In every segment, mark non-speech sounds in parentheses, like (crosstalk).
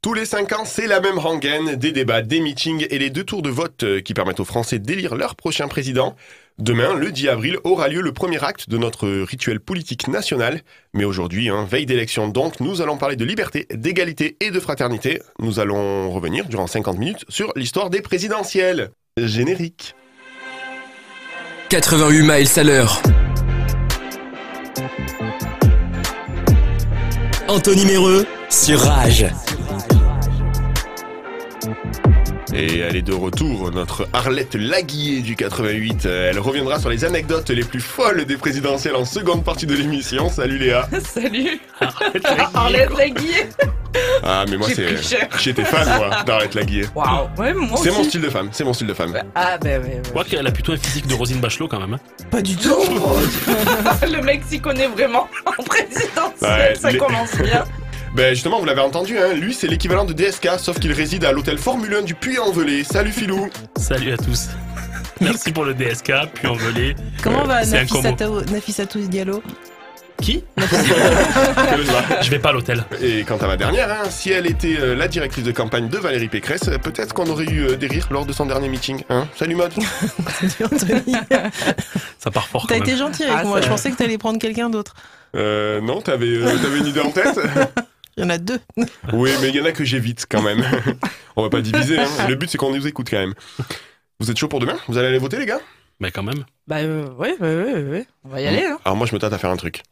Tous les cinq ans, c'est la même rengaine, des débats, des meetings et les deux tours de vote euh, qui permettent aux Français d'élire leur prochain président. Demain, le 10 avril, aura lieu le premier acte de notre rituel politique national. Mais aujourd'hui, hein, veille d'élection donc, nous allons parler de liberté, d'égalité et de fraternité. Nous allons revenir durant 50 minutes sur l'histoire des présidentielles. Générique. 88 miles à l'heure. Anthony Méreux sur Rage. Et elle est de retour, notre Arlette Laguillet du 88. Euh, Elle reviendra sur les anecdotes les plus folles des présidentielles en seconde partie de l'émission. Salut Léa. (laughs) Salut Arlette (laughs) Laguillet Ah mais moi c'est... J'étais fan moi (laughs) d'Arlette Laguillet. Waouh Ouais, moi C'est mon style de femme, c'est mon style de femme. Ah bah ouais, ouais. Je crois qu'elle a plutôt un physique de Rosine Bachelot quand même. hein. Pas du tout Le mec s'y connaît vraiment en présidentielle, Ouais, ça les- commence bien. Ben justement, vous l'avez entendu, hein, lui c'est l'équivalent de DSK, sauf qu'il réside à l'hôtel Formule 1 du Puy-en-Velay. Salut Filou Salut à tous. (laughs) Merci pour le DSK, puis envolé. Comment va combo. Nafissatou Nafissatou Diallo Qui (laughs) Je vais pas à l'hôtel. Et quant à ma dernière, hein, si elle était euh, la directrice de campagne de Valérie Pécresse, euh, peut-être qu'on aurait eu euh, des rires lors de son dernier meeting. Hein Salut Maud (laughs) Salut Anthony. Ça part fort T'as été gentil avec Ah, moi. Je va. pensais que t'allais prendre quelqu'un d'autre. euh, Non, t'avais euh, t'avais une idée en tête Il y en a deux. (laughs) Oui, mais il y en a que j'évite quand même. (laughs) On va pas diviser, hein. le but c'est qu'on nous écoute quand même. Vous êtes chaud pour demain? Vous allez aller voter les gars? Mais quand même. Bah euh, ouais, ouais, ouais, ouais, ouais. On va y aller, hein. Alors moi je me tâte à faire un truc.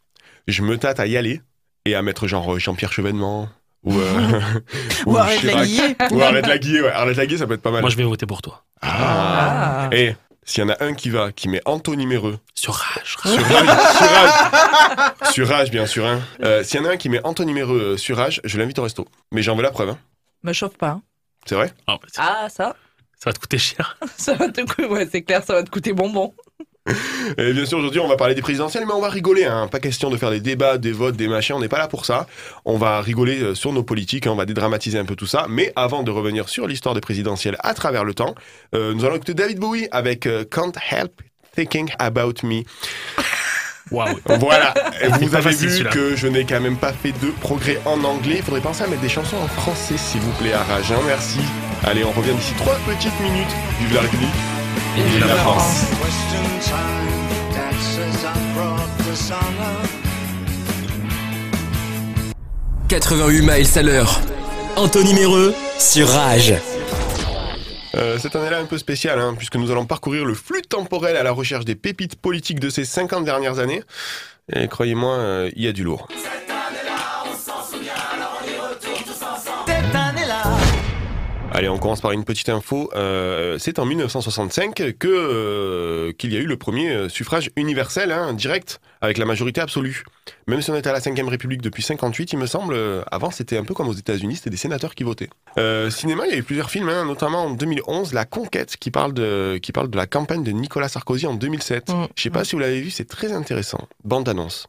Je me tâte à y aller et à mettre genre euh, Jean-Pierre Chevènement ou... euh, (laughs) Ou Arlette Chirac. Laguillet. Ou Arlette Laguillet, ouais. Arlette Laguillet ça peut être pas mal. Moi, je vais voter pour toi. Ah. Ah. Et s'il y en a un qui va, qui met Anthony Méreux Sur Rage. sur Rage, sur Rage, sur Rage, bien sûr. Hein. Euh, s'il y en a un qui met Anthony Méreux euh, sur Rage, je l'invite au resto. Mais j'en veux la preuve, hein. Me chauffe pas. hein. c'est vrai? Ah, bah, c'est- Ah, ça Ça va te coûter cher. (laughs) Ça va te coûter, ouais, c'est clair, ça va te coûter bonbon. (laughs) Et bien sûr, aujourd'hui, on va parler des présidentielles, mais on va rigoler. Hein. Pas question de faire des débats, des votes, des machins. On n'est pas là pour ça. On va rigoler euh, sur nos politiques. hein, On va dédramatiser un peu tout ça. Mais avant de revenir sur l'histoire des présidentielles à travers le temps, euh, nous allons écouter David Bowie avec euh, Can't Help Thinking About Me. Waouh. Voilà. C'est vous avez facile, vu que je n'ai quand même pas fait de progrès en anglais. Il faudrait penser à mettre des chansons en français, s'il vous plaît, à rage. hein. Merci. Allez, on revient d'ici trois petites minutes. Vive la République. Et vive la France. Question time, taxes are brought the summer. 88 miles à l'heure. Anthony Méreux sur Rage. Euh, cette année-là un peu spéciale, hein, puisque nous allons parcourir le flux temporel à la recherche des pépites politiques de ces 50 dernières années. Et croyez-moi, euh, il y a du lourd. Allez, on commence par une petite info. Euh, c'est en 1965 que euh, qu'il y a eu le premier euh, suffrage universel, hein, direct, avec la majorité absolue. Même si on est à la 5ème République depuis 58, il me semble, avant c'était un peu comme aux États-Unis, c'était des sénateurs qui votaient. Euh, cinéma, il y a eu plusieurs films, hein, notamment en 2011, La Conquête, qui parle de qui parle de la campagne de Nicolas Sarkozy en 2007. Mm. Je sais pas si vous l'avez vu, c'est très intéressant. Bande annonce.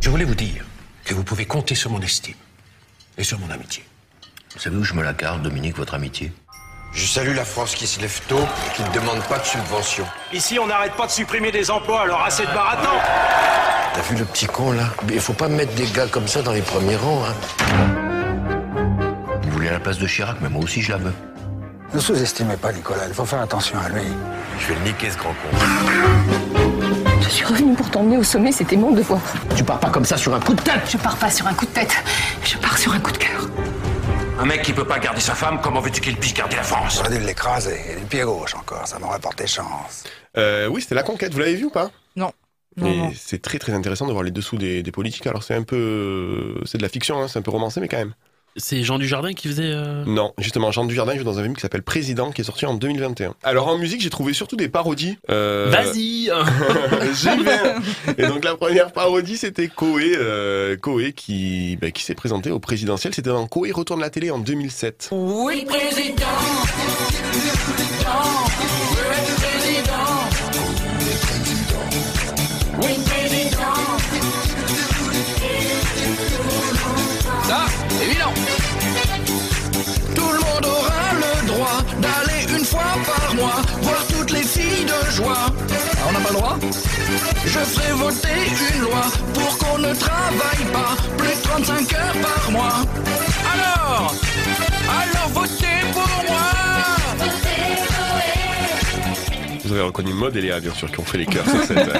Je voulais vous dire que vous pouvez compter sur mon estime et sur mon amitié. Vous savez où je me la garde, Dominique, votre amitié? Je salue la France qui se lève tôt et qui ne demande pas de subvention. Ici, on n'arrête pas de supprimer des emplois, alors assez de baratin. T'as vu le petit con là? Il faut pas mettre des gars comme ça dans les premiers rangs. Hein. Vous voulez la place de Chirac, mais moi aussi je la veux. Ne sous-estimez pas Nicolas, il faut faire attention à lui. Je vais le niquer ce grand con. Je suis revenue pour t'emmener au sommet, c'était mon devoir. Tu pars pas comme ça sur un coup de tête. Je pars pas sur un coup de tête, je pars sur un coup de cœur. Un mec qui peut pas garder sa femme, comment veux-tu qu'il puisse garder la France? J'aurais dû l'écraser, et du pied gauche encore, ça m'aurait porté chance. Euh, oui, c'était La Conquête. Vous l'avez vu ou pas? Non, non. c'est très très intéressant de voir les dessous des, des politiques. Alors c'est un peu, c'est de la fiction, hein, c'est un peu romancé, mais quand même. C'est Jean Dujardin qui faisait. euh, Non, justement, Jean Dujardin joue dans un film qui s'appelle Président, qui est sorti en 2021. Alors en musique, j'ai trouvé surtout des parodies. Euh, Vas-y (laughs) J'y vais. Et donc la première parodie, c'était Koé, euh, Koé qui, bah, qui s'est présenté au présidentiel. C'était dans Koé retourne la télé en 2007. Oui, président je ferai voter une loi pour qu'on ne travaille pas plus de 35 heures par mois. Alors, alors votez pour moi. Vous avez reconnu Maud et Léa, bien sûr, qui ont fait les cœurs sur cette. (laughs)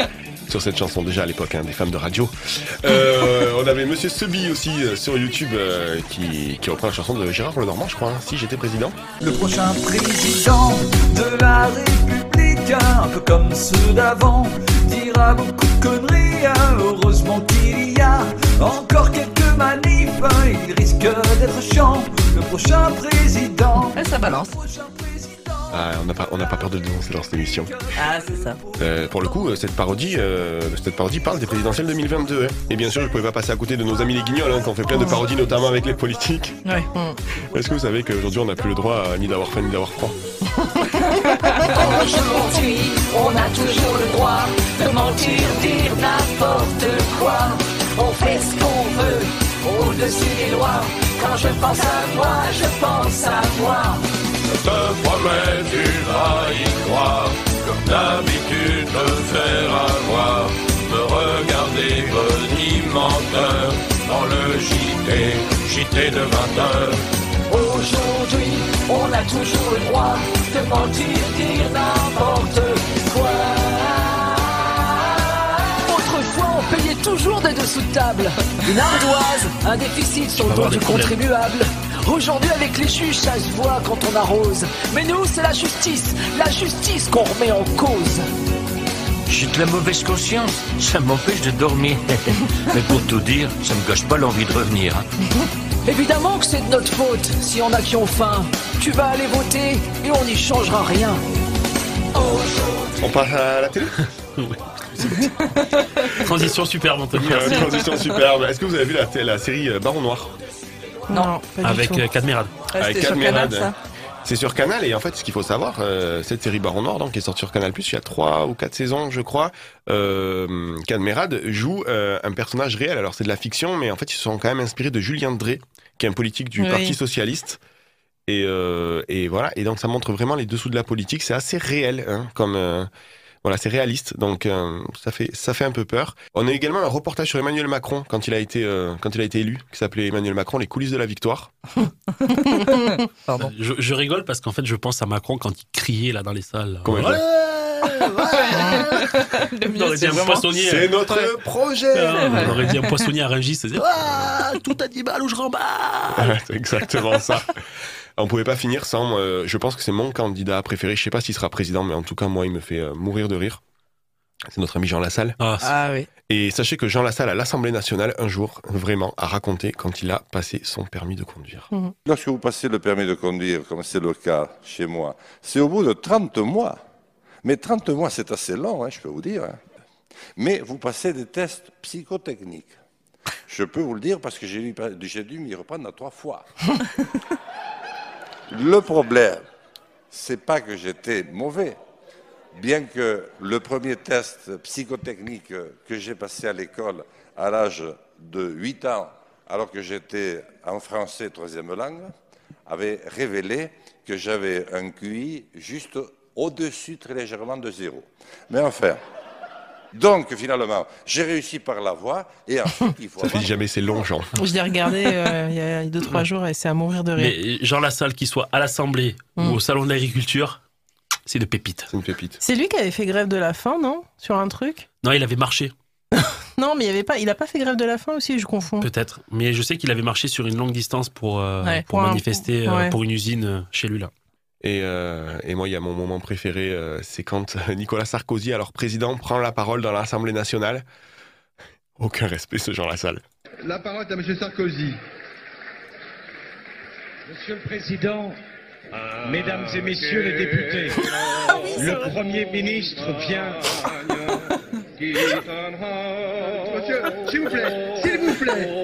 sur cette chanson déjà à l'époque hein, des femmes de radio. Euh, on avait Monsieur Sebi aussi euh, sur YouTube euh, qui, qui reprend la chanson de Gérard Lenormand, je crois, hein, si j'étais président. Le prochain président de la République un peu comme ceux d'avant, dira beaucoup de conneries. hein. Heureusement qu'il y a encore quelques manifs. hein. Il risque d'être chiant, le prochain président. ça balance. Ah, on n'a pas, on n'a pas peur de le dénoncer dans cette émission. Ah, c'est ça. Euh, pour le coup, euh, cette parodie, euh, cette parodie parle des présidentielles 2022. hein. Et bien sûr, je ne pouvais pas passer à côté de nos amis les Guignols, hein, qui ont fait plein de parodies, notamment avec les politiques. Ouais. Est-ce que vous savez qu'aujourd'hui, on n'a plus le droit ni d'avoir faim ni d'avoir froid? (laughs) Aujourd'hui, on a toujours le droit de mentir, dire n'importe quoi. On fait ce qu'on veut, au-dessus des lois. Quand je pense à moi, je pense à moi. Je te promets, tu vas y croire. Comme d'habitude, me faire avoir. Me regarder petit menteur. Dans le JT, JT de 20 heures. Aujourd'hui, on a toujours le droit de mentir, dire n'importe quoi. Autrefois, on payait toujours des dessous de table. Une ardoise, un déficit sur le dos du contribuable. Aujourd'hui, avec les juges, ça se voit quand on arrose. Mais nous, c'est la justice, la justice qu'on remet en cause. J'ai de la mauvaise conscience, ça m'empêche de dormir. (laughs) Mais pour tout dire, ça me gâche pas l'envie de revenir. hein. Évidemment que c'est de notre faute, si on a qui ont faim. Tu vas aller voter et on n'y changera rien. On passe à la télé (laughs) Transition superbe, Anthony. Euh. Transition superbe. Est-ce que vous avez vu la, la série euh, Baron Noir? Non, pas du Avec tout. euh, Cadmerade. Avec Cadmerade. C'est sur Canal et en fait ce qu'il faut savoir, euh, cette série Baron Noir donc qui est sortie sur Canal il y a trois ou quatre saisons je crois, euh, Cadmerade joue euh, un personnage réel. Alors c'est de la fiction mais en fait ils se sont quand même inspirés de Julien Drey qui est un politique du Oui. Parti socialiste. Et, euh, et voilà et donc ça montre vraiment les dessous de la politique. C'est assez réel hein, comme euh, voilà c'est réaliste donc euh, ça fait ça fait un peu peur. On a également un reportage sur Emmanuel Macron quand il a été euh, quand il a été élu qui s'appelait Emmanuel Macron les coulisses de la victoire. (laughs) Pardon. Je, je rigole parce qu'en fait, je pense à Macron quand il criait là dans les salles. Comment il Ouais, On aurait dit c'est un vraiment... poissonnier. C'est notre projet. Ah, On aurait dit un poissonnier à Rungis. ça disait, Ah, tout animal où je remballe. Ouais, c'est exactement ça. (laughs) On pouvait pas finir sans. euh, je pense que c'est mon candidat préféré. Je sais pas s'il sera président, mais en tout cas, moi, il me fait euh, mourir de rire. C'est notre ami Jean Lassalle. Ah, Ah oui. Et sachez que Jean Lassalle, à l'Assemblée nationale, un jour, vraiment, a raconté quand il a passé son permis de conduire. Lorsque vous passez le permis de conduire, comme c'est le cas chez moi, c'est au bout de 30 mois. Mais 30 mois, c'est assez long, hein, je peux vous dire. hein. Mais vous passez des tests psychotechniques. Je peux vous le dire parce que j'ai dû, j'ai dû m'y reprendre à trois fois. (laughs) le problème, c'est pas que j'étais mauvais. Bien que le premier test psychotechnique que j'ai passé à l'école à l'âge de 8 ans, alors que j'étais en français troisième langue, avait révélé que j'avais un QI juste au-dessus très légèrement de zéro. Mais enfin, donc finalement, j'ai réussi par la voie et ensuite il faut... Ça fait jamais c'est long, Jean. Je l'ai regardé euh, (laughs) il y a 2-3 jours et c'est à mourir de rire. Mais Jean Lassalle, qu'il soit à l'Assemblée Mm. ou au Salon de l'Agriculture, c'est de pépite. C'est une pépite. C'est lui qui avait fait grève de la faim, non? Sur un truc? Non, il avait marché, (laughs) Non, mais il avait pas, il a pas fait grève de la faim aussi, je confonds. peut-être. Mais je sais qu'il avait marché sur une longue distance pour, euh, Ouais, pour pour un- manifester euh, ouais. pour une usine chez lui, là. Et, euh, et moi, il y a mon moment préféré, euh, c'est quand Nicolas Sarkozy, alors président, prend la parole dans l'Assemblée nationale. Aucun respect, ce Jean Lassalle. La parole est à M. Sarkozy. Monsieur le Président, Mesdames et Messieurs les députés, le Premier ministre vient. (laughs) Monsieur, s'il vous plaît, s'il vous plaît,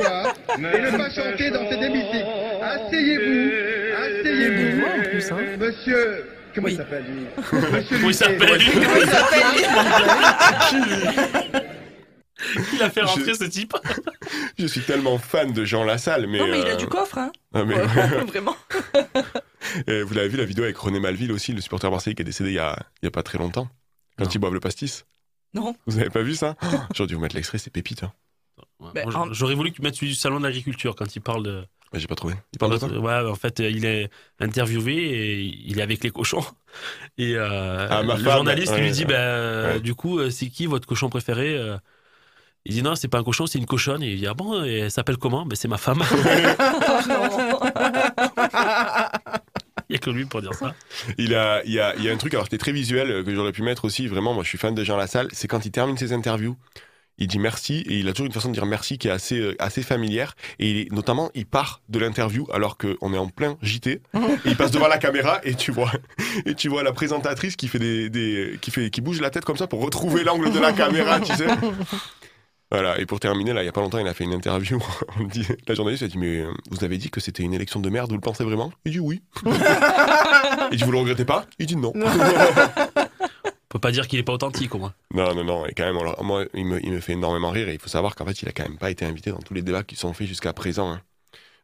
et ne pas chanter dans cet hémicycle. Asseyez-vous, asseyez-vous. hein. Monsieur, comment il (laughs) s'appelle lui Comment il s'appelle, lui Comment il s'appelle Il a fait rentrer ce type. Je suis tellement fan de Jean Lassalle, mais. Non, mais il a euh, du coffre, hein. ah, mais- (laughs) Vraiment. (laughs) Vous l'avez vu la vidéo avec René Malville aussi, le supporter marseillais qui est décédé il y a, il y a pas très longtemps, quand Non. ils boivent le pastis. Non. Vous avez pas vu ça (gasps) J'aurais dû vous mettre l'extrait, c'est pépite. hein. Ouais, Ben, en- J'aurais voulu que tu mettes celui du Salon de l'Agriculture quand il parle de, J'ai pas trouvé. Il parle de quoi Ouais, en fait, il est interviewé et il est avec les cochons. Et euh, Ah, le femme, journaliste ouais, lui dit ouais. ben, Ouais. Du coup, euh, c'est qui votre cochon préféré Il dit Non, c'est pas un cochon, c'est une cochonne. Et il dit Ah bon, et elle s'appelle comment? Ben, C'est ma femme. (laughs) (laughs) il y a que lui pour dire ça. Il, a, il, y a, il y a un truc, alors c'était très visuel, que j'aurais pu mettre aussi, vraiment, moi je suis fan de Jean Lassalle, c'est quand il termine ses interviews, il dit merci, et il a toujours une façon de dire merci qui est assez, euh, assez familière, et il est- notamment il part de l'interview alors qu'on est en plein JT, et (laughs) il passe devant la caméra, et tu vois, et tu vois la présentatrice qui, fait des, des, qui, fait, qui bouge la tête comme ça pour retrouver l'angle de la caméra, tu sais. Voilà, et pour terminer, là, il y a pas longtemps, il a fait une interview. (laughs) On dit, la journaliste a dit Mais euh, vous avez dit que c'était une élection de merde, vous le pensez vraiment? Il dit oui. (laughs) il dit Vous le regrettez pas? Il dit non. Peut pas dire qu'il est pas authentique au moins. non, non, non, moi, il me, fait énormément rire, il faut savoir qu'en fait, il a quand même pas été invité dans tous les débats qui sont faits jusqu'à présent. hein.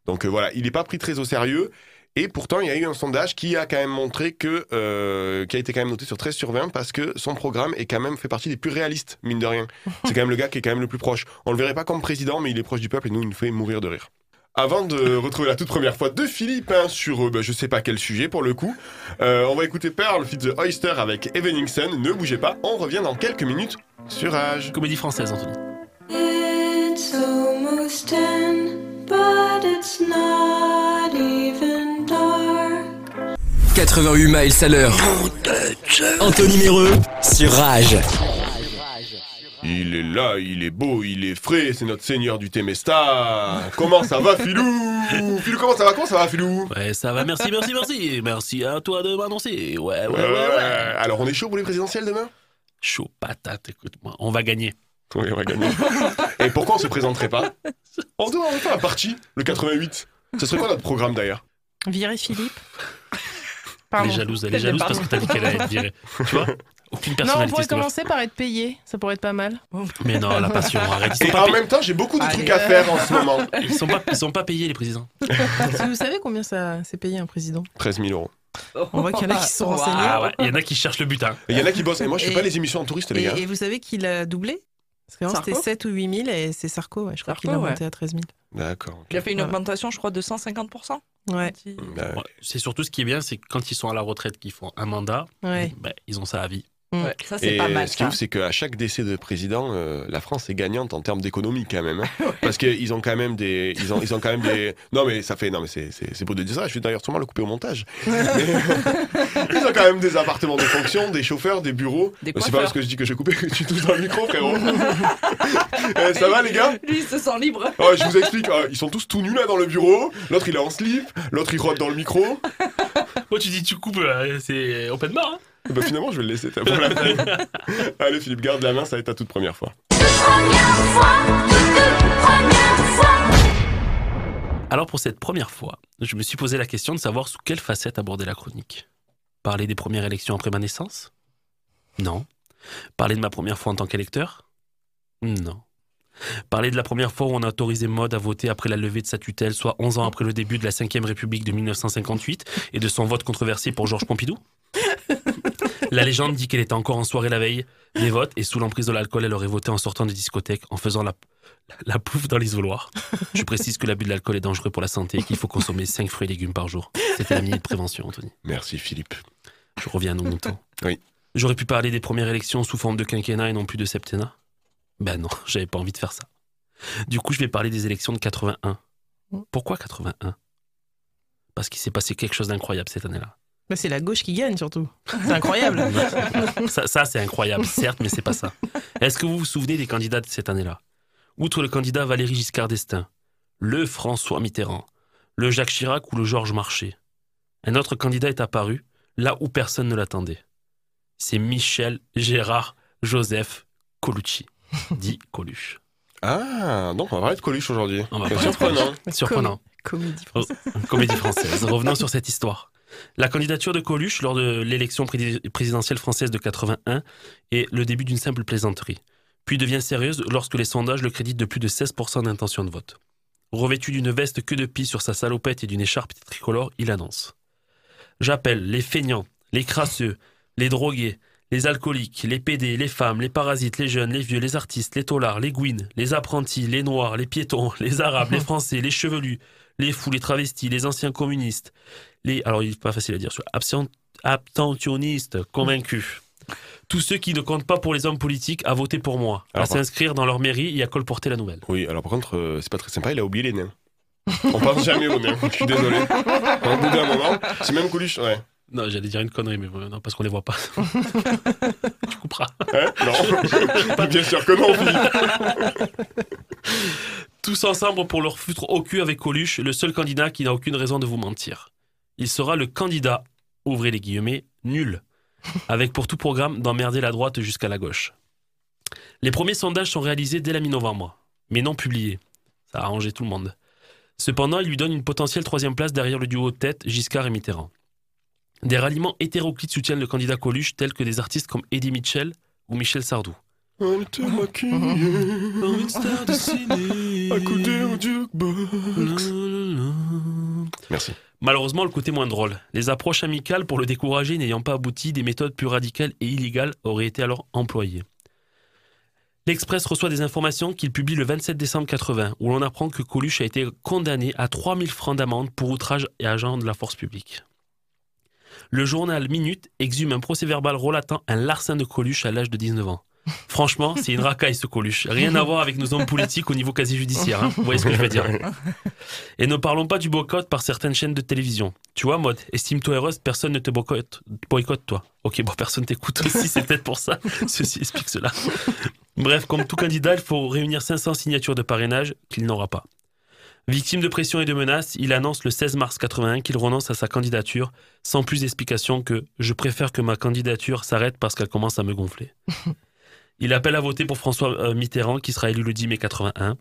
Donc euh, voilà, il n'est pas pris très au sérieux. Et pourtant, il y a eu un sondage qui a quand même montré que, euh, qui a été quand même noté sur 13 sur 20 parce que son programme est quand même fait partie des plus réalistes, mine de rien. C'est quand même le gars qui est quand même le plus proche. On le verrait pas comme président, mais il est proche du peuple et nous, il nous fait mourir de rire. Avant de retrouver la toute première fois de Philippe hein, sur euh, bah, je sais pas quel sujet pour le coup, euh, on va écouter Pearl Fit the Oyster avec Eveningson. Ne bougez pas, on revient dans quelques minutes sur Age. Comédie française, Anthony. It's almost ten, but it's not even dark. 88 miles à l'heure. Anthony Méreux sur Rage. Il est là, il est beau, il est frais, c'est notre seigneur du Temesta. Comment ça va, Filou Filou, comment ça va Comment ça va, Filou Ouais, ça va, merci, merci, merci. Merci à toi de m'annoncer. Ouais, ouais, ouais, Ouais, ouais. ouais. Alors, on est chaud pour les présidentielles demain? Chaud patate, écoute-moi. On va gagner. Oui, on va gagner. (laughs) Et pourquoi on se présenterait pas? (laughs) On doit faire un parti, le 88. Ce serait quoi notre programme d'ailleurs? Virer Philippe. (laughs) Elle Pardon. est jalouse, elle est jalouse parce que t'as dit qu'elle allait être virée. Tu vois? Aucune Non, on personnalité. pourrait commencer par être payé. Ça pourrait être pas mal. Mais non, la passion, arrête. Ils Et pas en payés. même temps, j'ai beaucoup de Allez. trucs à faire en ce moment. (laughs) Ils sont pas, ils sont pas payés, les présidents. Que vous savez combien ça c'est payé un président? 13 000 euros. On voit qu'il y en a qui se sont renseignés. Ah ouais, il y en a qui cherchent le butin. Et il y en a qui bossent. Et moi, je fais Et- pas les émissions en touriste, les Et, gars. et vous savez qu'il a doublé? Parce qu'avant Sarko c'était 7 ou 8 000 et c'est Sarko, ouais, je crois Sarko, qu'il a ouais. monté à 13 000. D'accord. ok. Il a fait une Voilà. augmentation, je crois, de 150%. Ouais. Bah, Ouais, C'est surtout ce qui est bien, c'est que quand ils sont à la retraite, qu'ils font un mandat, Ouais. ben, ils ont ça à vie. Ouais, ça, c'est Et pas mal. ce qui est ouf, c'est qu'à chaque décès de président, euh, la France est gagnante en termes d'économie quand même. hein. (laughs) Parce qu'ils ont quand même des, ils ont, ils ont quand même des. (laughs) Non mais ça fait, non mais c'est, beau de dire ça. Je vais d'ailleurs sûrement le couper au montage. (laughs) Mais- ils ont quand même des appartements de fonction, des chauffeurs, des bureaux. Des Euh, c'est pas parce que je dis que j'ai coupé que tu touches dans le micro, frérot. Eh, ça va les gars? Lui, il se sent libre. Oh, Je vous explique. oh, ils sont tous tout nus là dans le bureau. L'autre il est en slip. L'autre il rote dans le micro. Oh, tu dis tu coupes, c'est open bar. hein Bah, finalement, je vais le laisser. t'as pour la peine. (laughs) Allez, Philippe, garde la main. Ça va être ta toute première fois. Alors pour cette première fois, je me suis posé la question de savoir sous quelle facette aborder la chronique. Parler des premières élections après ma naissance? Non. Parler de ma première fois en tant qu'électeur? Non. Parler de la première fois où on a autorisé Mode à voter après la levée de sa tutelle, soit 11 ans après le début de la 5ème République de 1958 et de son vote controversé pour Georges Pompidou? (laughs) La légende dit qu'elle était encore en soirée la veille des votes et sous l'emprise de l'alcool, elle aurait voté en sortant des discothèques, en faisant la, la pouffe dans l'isoloir. Je précise que l'abus de l'alcool est dangereux pour la santé et qu'il faut consommer 5 fruits et légumes par jour. C'était la minute prévention, Anthony. Merci, Philippe. Je reviens à nos moutons. Oui. J'aurais pu parler des premières élections sous forme de quinquennat et non plus de septennat. Ben non, (laughs) j'avais pas envie de faire ça. Du coup, je vais parler des élections de 81. Pourquoi 81 Parce qu'il s'est passé quelque chose d'incroyable cette année-là. Bah, c'est la gauche qui gagne surtout. C'est incroyable. (laughs) ça, ça, c'est incroyable, certes, mais c'est pas ça. Est-ce que vous vous souvenez des candidats de cette année-là? Outre le candidat Valéry Giscard d'Estaing, le François Mitterrand, le Jacques Chirac ou le Georges Marchais, un autre candidat est apparu là où personne ne l'attendait. C'est Michel Gérard Joseph Colucci, (laughs) dit Coluche. Ah, donc on va parler de Coluche aujourd'hui. Surprenant. Comédie française. Comédie française. (laughs) Revenons sur cette histoire. La candidature de Coluche lors de l'élection pré- présidentielle française de 81 est le début d'une simple plaisanterie, puis devient sérieuse lorsque les sondages le créditent de plus de 16% d'intention de vote. Revêtu d'une veste que de pie sur sa salopette et d'une écharpe tricolore, il annonce J'appelle les feignants, les crasseux, les drogués, les alcooliques, les pédés, les femmes, les parasites, les jeunes, les vieux, les artistes, les taulards, les gouines, les apprentis, les noirs, les piétons, (laughs) les arabes, les (laughs) français, les chevelus, les fous, les travestis, les anciens communistes, les. Alors, il n'est pas facile à dire, abstentionnistes convaincus. Tous ceux qui ne comptent pas pour les hommes politiques à voter pour moi, à Alors, s'inscrire dans leur mairie et à colporter la nouvelle. Oui, alors par contre, euh, c'est pas très sympa, il a oublié les nains. On pense jamais aux nains, je suis désolé. (laughs) Au bout d'un moment, c'est même Coluche, ouais. Non, j'allais dire une connerie, mais euh, non, parce qu'on les voit pas. (laughs) tu couperas. Hein? Non (laughs) Bien sûr que non. Tous ensemble pour leur foutre au cul avec Coluche, le seul candidat qui n'a aucune raison de vous mentir. Il sera le candidat, ouvrez les guillemets, nul, avec pour tout programme d'emmerder la droite jusqu'à la gauche. Les premiers sondages sont réalisés dès la mi-novembre, mais non publiés. Ça a arrangé tout le monde. Cependant, il lui donne une potentielle troisième place derrière le duo de tête Giscard et Mitterrand. Des ralliements hétéroclites soutiennent le candidat Coluche, tels que des artistes comme Eddie Mitchell ou Michel Sardou. Elle te maquille une star de ciné. accoudée au jukebox. Merci. Malheureusement, le côté moins drôle. Les approches amicales pour le décourager n'ayant pas abouti, des méthodes plus radicales et illégales auraient été alors employées. L'Express reçoit des informations qu'il publie le 27 décembre 80, où l'on apprend que Coluche a été condamné à 3000 francs d'amende pour outrage et agent de la force publique. Le journal Minute exhume un procès-verbal relatant un larcin de Coluche à l'âge de 19 ans. Franchement, c'est une racaille ce Coluche. Rien à voir avec nos hommes politiques au niveau quasi judiciaire. hein. Vous voyez ce que je veux dire (laughs) Et ne parlons pas du boycott par certaines chaînes de télévision. Tu vois, mode, estime-toi heureuse, personne ne te boycotte, boycotte toi. Ok, bon, personne t'écoute aussi, c'est peut-être pour ça. Ceci explique cela. Bref, comme tout candidat, il faut réunir 500 signatures de parrainage qu'il n'aura pas. Victime de pression et de menaces, il annonce le 16 mars 81 qu'il renonce à sa candidature, sans plus d'explication que je préfère que ma candidature s'arrête parce qu'elle commence à me gonfler. (laughs) Il appelle à voter pour François euh, Mitterrand, qui sera élu le 10 mai 81.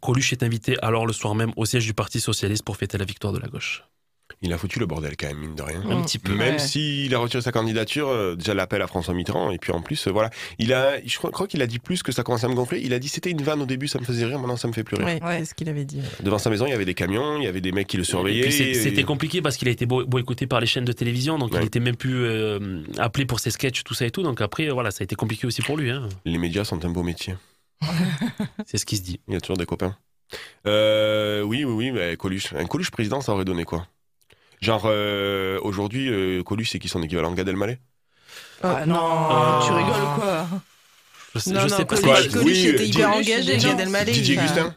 Coluche est invité alors le soir même au siège du Parti Socialiste pour fêter la victoire de la gauche. Il a foutu le bordel quand même, mine de rien. Un petit peu. Même Ouais. s'il a retiré sa candidature, euh, déjà l'appel à François Mitterrand, et puis en plus, euh, voilà. Il a, je crois, crois qu'il a dit plus que ça commençait à me gonfler. Il a dit c'était une vanne au début, ça me faisait rire, maintenant ça me fait plus rire. Ouais, c'est ce qu'il avait dit. Devant sa maison, il y avait des camions, il y avait des mecs qui le surveillaient. et- C'était compliqué parce qu'il a été boy- boycotté par les chaînes de télévision, donc il était même plus euh, appelé pour ses sketchs, tout ça et tout. Donc après, voilà, ça a été compliqué aussi pour lui. hein. Les médias sont un beau métier. (laughs) C'est ce qui se dit. Il y a toujours des copains. Euh, oui, oui, oui, mais Coluche. Un Coluche président, ça aurait donné quoi? Genre, euh, aujourd'hui, euh, Coluche, c'est qui son équivalent? Gad Elmaleh? Ah non, tu rigoles ou quoi? Je sais, Non, je non, sais pas. Coluche, Quoi, Coluche oui, était hyper Didier- engagé, Gad Elmaleh. Didier Gustin?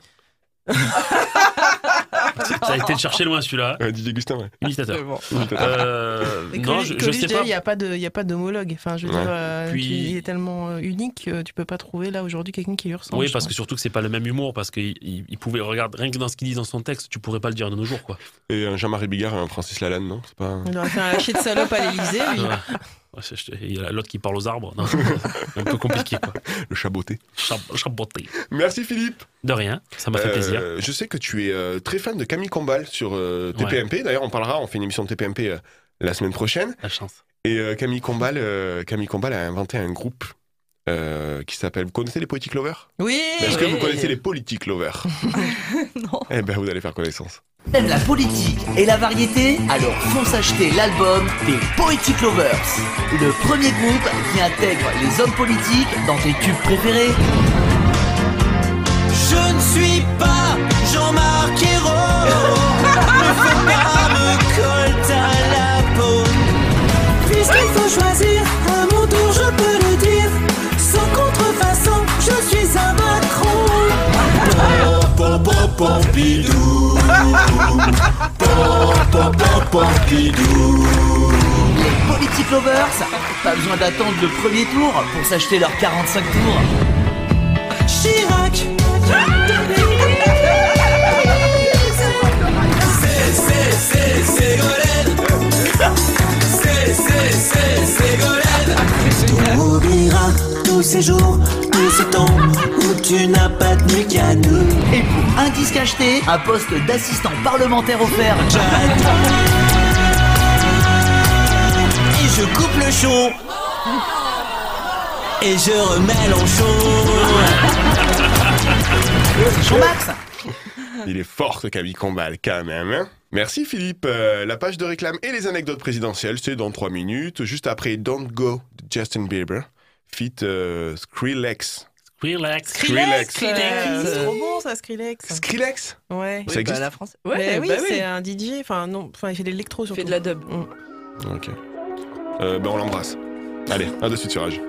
Ça a été de chercher loin celui-là. Ouais, Didier Gustin, ouais. Imitateur. Bon. Euh, Et non, je, je sais pas. Il n'y a pas de, il y a pas d'homologue. Enfin, je veux Ouais. dire, euh, Puis- tu- il est tellement euh, unique que tu peux pas trouver là aujourd'hui quelqu'un qui lui ressemble. Oui, parce que surtout que c'est pas le même humour, parce qu'il il, il pouvait, regarde, rien que dans ce qu'il dit dans son texte, tu pourrais pas le dire de nos jours, quoi. Et un Jean-Marie Bigard et un Francis Lalanne, non? C'est pas. Il aurait fait un lâcher de salope à l'Elysée, lui. Il y a l'autre qui parle aux arbres. Non, c'est un peu compliqué, quoi. (laughs) Le chaboté. Chab- Chaboté. Merci Philippe. De rien, ça m'a fait Euh, plaisir. Je sais que tu es euh, très fan de Camille Combal sur euh, TPMP. D'ailleurs, on parlera, on fait une émission de TPMP euh, la semaine prochaine. La chance. Et euh, Camille, Combal, euh, Camille Combal a inventé un groupe euh, qui s'appelle. Vous connaissez les Poetic Lovers? Oui. Est-ce que vous connaissez les Politic Lovers? (laughs) (laughs) Non. Eh ben, vous allez faire connaissance. T'aimes la politique et la variété Alors fonce acheter l'album des Poetic Lovers, le premier groupe qui intègre les hommes politiques dans tes tubes préférés. Je ne suis pas Jean-Marc Ayrault. Ne fais pas me colle à la peau Puisqu'il faut choisir, à mon tour je peux le dire Sans contrefaçon, je suis un Macron. Pom pom pom pidou Pom pom pom pom pidou Les Politic Lovers, pas besoin d'attendre le premier tour pour s'acheter leurs 45 tours. Chirac C'est, c'est, c'est, Ségolène C'est, c'est, c'est, Ségolène Tu oublieras tous ces jours, tous ces temps Où tu n'as pas tenu qu'à nous Et pour un disque acheté, un poste d'assistant parlementaire offert. Et je coupe le chon Et je remets l'enchaud Jean-Max Il est fort ce Camille Combal quand même. hein. Merci Philippe. Euh, la page de réclame et les anecdotes présidentielles, c'est dans 3 minutes. Juste après Don't Go de Justin Bieber, fit euh, Skrillex. Skrillex. Skrillex. Skrillex. C'est trop bon ça, Skrillex. Skrillex? Ouais. Ça existe? la France. Ouais, oui, bah c'est un DJ. Enfin, non, enfin, il fait de l'électro Il surtout. fait de la dub. Ok. Euh, ben on l'embrasse. Allez, un de suite sur Rage.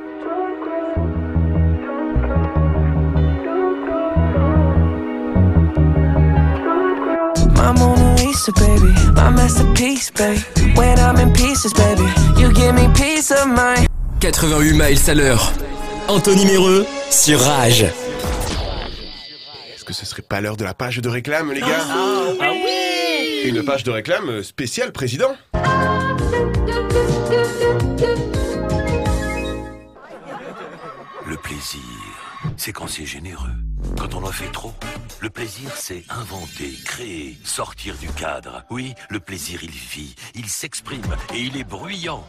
My Mona Lisa, baby, my masterpiece, baby. When I'm in pieces, baby, you give me peace of mind. 88 miles à l'heure. Anthony Méreux sur Rage. Est-ce que ce serait pas l'heure de la page de réclame, les gars Ah oui Une page de réclame spéciale président. Le plaisir, c'est quand c'est généreux. Quand on en fait trop. Le plaisir, c'est inventer, créer, sortir du cadre. Oui, le plaisir, il vit, il s'exprime et il est bruyant.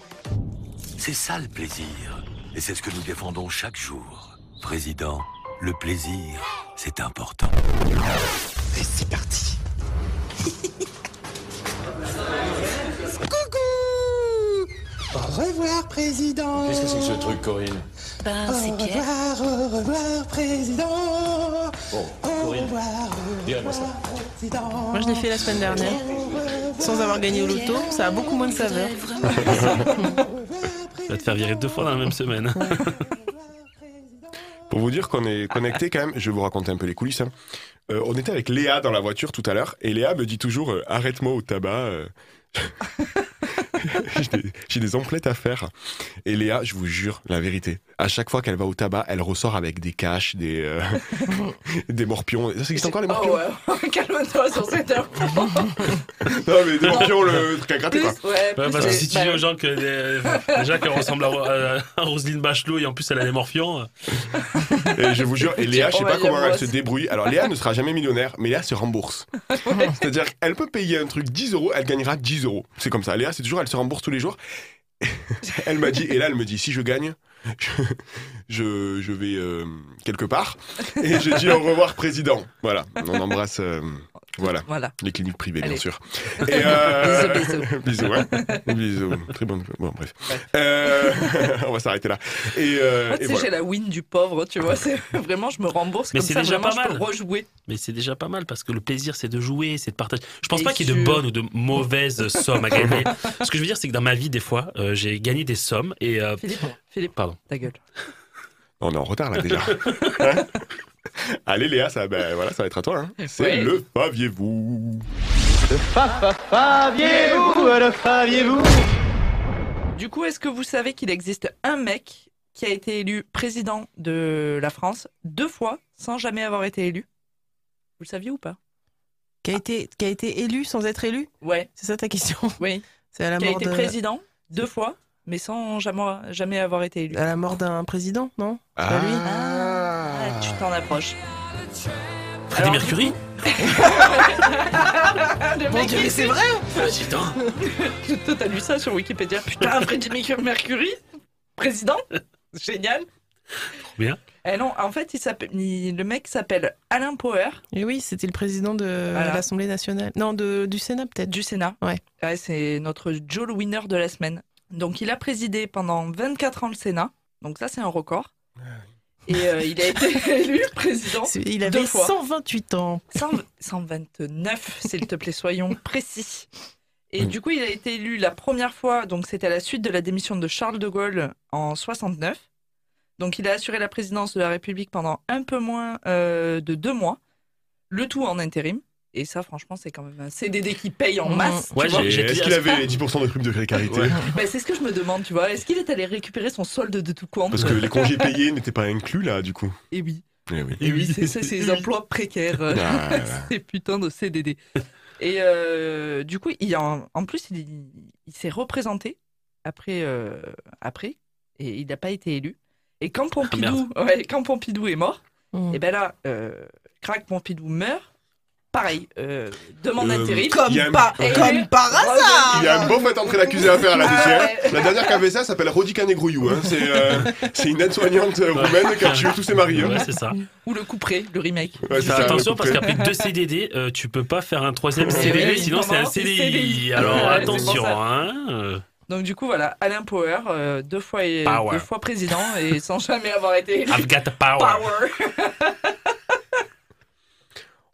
C'est ça le plaisir. Et c'est ce que nous défendons chaque jour. Président, le plaisir, c'est important. Et c'est parti. (laughs) Au revoir, président. Qu'est-ce que c'est que ce truc, Corinne? Ben, Au c'est Pierre. revoir, au revoir, président. Bon, Au Corinne, revoir, dirais-moi ça. président. Moi, je l'ai fait la semaine dernière, sans avoir gagné au loto. Ça a beaucoup moins de saveur. Ça va te faire virer deux fois dans la même semaine. (laughs) Pour vous dire qu'on est connecté quand même, je vais vous raconter un peu les coulisses. hein. Euh, on était avec Léa dans la voiture tout à l'heure, et Léa me dit toujours euh, arrête-moi au tabac. euh. (laughs) J'ai des- J'ai des emplettes à faire. Et Léa, je vous jure, la vérité, à chaque fois qu'elle va au tabac, elle ressort avec des caches, des, euh, (laughs) des morpions. Ça existe encore les morpions? Oh ouais, (laughs) calme-toi sur cette heure. (laughs) Non, mais des morpions, le truc à gratter quoi. Ouais, parce que si tu dis aux gens que euh, déjà qu'elle ressemble à, à- à Roselyne Bachelot et en plus elle a des morpions, euh, Et je vous jure, et Léa, je sais pas comment elle se débrouille. Alors Léa ne sera jamais millionnaire, mais Léa se rembourse. C'est-à-dire qu'elle peut payer un truc 10 euros, elle gagnera 10 euros. C'est comme ça. Léa, c'est toujours, elle se rembourse tous les jours. Elle m'a dit, et là, elle me dit, si je gagne, (laughs) je, je, je vais euh, quelque part. Et j'ai dit au revoir, président. Voilà, on embrasse. euh, voilà. Voilà. Les cliniques privées, bien sûr. (laughs) Et euh, Bisous, bisous. (laughs) bisous, ouais. Bisous. Très bonne. Bon, bref. Euh, (laughs) on va s'arrêter là. Et, euh, Moi, et tu sais, voilà. j'ai la win du pauvre, tu vois. C'est vraiment, je me rembourse Mais c'est déjà vraiment, pas je peux mal. rejouer. mais c'est déjà pas mal parce que le plaisir c'est de jouer, c'est de partager. Je pense Et pas qu'il y ait de bonnes ou de mauvaises sommes à gagner. Ce que je veux dire, c'est que dans ma vie, des fois, euh, j'ai gagné des sommes et. euh, Philippe, Philippe, Pardon. ta gueule. On est en retard là déjà. Hein (laughs) Allez Léa, ça, ben, voilà, ça va être à toi. hein. C'est le faviez-vous. Faviez-vous, le faviez-vous Du coup, est-ce que vous savez qu'il existe un mec qui a été élu président de la France deux fois sans jamais avoir été élu? Vous le saviez ou pas? Qui a été, qui a été élu sans être élu? Ouais. C'est ça ta question? (laughs) Oui. C'est à la Qui a mort été de- président deux fois, mais sans jamais, jamais avoir été élu. À la mort d'un président, non? Ah. pas lui? Ah, tu t'en approches. Freddie Mercury (laughs) Le Mon mec, Dieu, il mais c'est vrai Putain Toi, t'as lu ça sur Wikipédia. Putain, Freddie Mercury Président Génial bien. Eh non, en fait, il s'appelle- il- le mec s'appelle Alain Poher, Et oui, c'était le président de Voilà. l'Assemblée nationale. Non, de, du Sénat peut-être. du Sénat. Ouais. Ouais, c'est notre Joe le winner de la semaine. Donc, il a présidé pendant 24 ans le Sénat. Donc, ça, c'est un record. Et euh, il a été (laughs) élu président Il deux avait fois. 128 ans. 100 129, s'il te plaît, soyons (laughs) précis. Et du coup, il a été élu la première fois, donc c'était à la suite de la démission de Charles de Gaulle en 69. Donc il a assuré la présidence de la République pendant un peu moins euh, de deux mois, le tout en intérim. Et ça, franchement, c'est quand même un CDD qui paye en Mhm. masse. Ouais, Est-ce qu'il avait les 10% de prime de précarité Ouais. Ben, c'est ce que je me demande, tu vois. Est-ce qu'il est allé récupérer son solde de tout compte Parce que les congés payés n'étaient pas inclus là, du coup. Et oui. Eh oui. Et oui, c'est ça, ces emplois précaires, euh, Ah, (laughs) ces putains de CDD. Et euh, du coup, il en, en plus, il, il s'est représenté après, euh, après, et il n'a pas été élu. Et quand Pompidou, ouais, quand Pompidou est mort, Mhm. et ben là, euh, crac, Pompidou meurt. Pareil, euh, demande Euh, intérim. Comme, un- par, Et- comme par hasard Il y a un beau fait entrer l'accusé à faire là-dessus. Hein. La dernière qui avait ça s'appelle Rodika Negrouillou. Hein. C'est euh, c'est une aide-soignante roumaine qui a tué tous ses maris. hein. Ouais, c'est ça. Ou le couperet, le remake. Ouais, ça, attention le parce qu'après deux CDD, euh, tu peux pas faire un troisième CDD, oui, sinon c'est un CDI. CDI. Alors attention, hein. Donc du coup voilà, Alain Power, euh, deux fois et Power. deux fois président et sans (laughs) jamais avoir été. I've got the power. (laughs)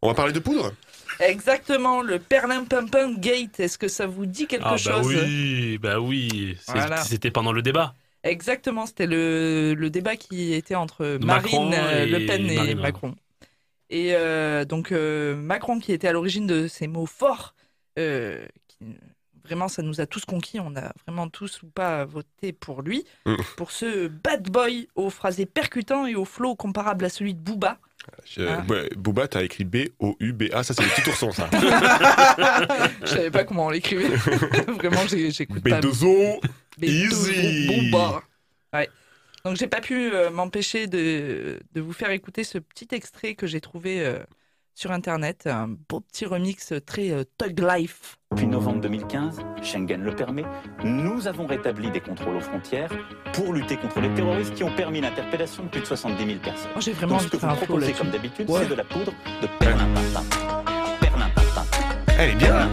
On va parler de poudre Exactement, le Perlin Pimpin Gate. Est-ce que ça vous dit quelque Ah bah chose oui, bah oui. Voilà. C'était pendant le débat. Exactement, c'était le, le débat qui était entre Marine euh, Le Pen et Marine, ouais. Macron. Et euh, donc euh, Macron qui était à l'origine de ces mots forts, euh, qui- vraiment ça nous a tous conquis, on a vraiment tous ou pas voté pour lui, Mm. pour ce bad boy au phrasé percutant et au flow comparable à celui de Booba. Je- Ah. Booba, t'as écrit B-O-U-B-A, ça c'est le petit ourson ça. (laughs) Je savais pas comment on l'écrivait. (laughs) Vraiment, j'ai- j'écoute pas. B2O, Mais easy. Booba. Ouais. Donc j'ai pas pu euh, m'empêcher de, de vous faire écouter ce petit extrait que j'ai trouvé euh, sur internet, un beau petit remix très euh, Thug Life. Depuis novembre 2015, Schengen le permet, nous avons rétabli des contrôles aux frontières pour lutter contre les terroristes qui ont permis l'interpellation de plus de 70 000 personnes. Moi, j'ai vraiment Donc, envie ce que de faire vous proposez comme d'habitude, Ouais. c'est de la poudre de perlimpinpin. Perlimpinpin. Elle est bien.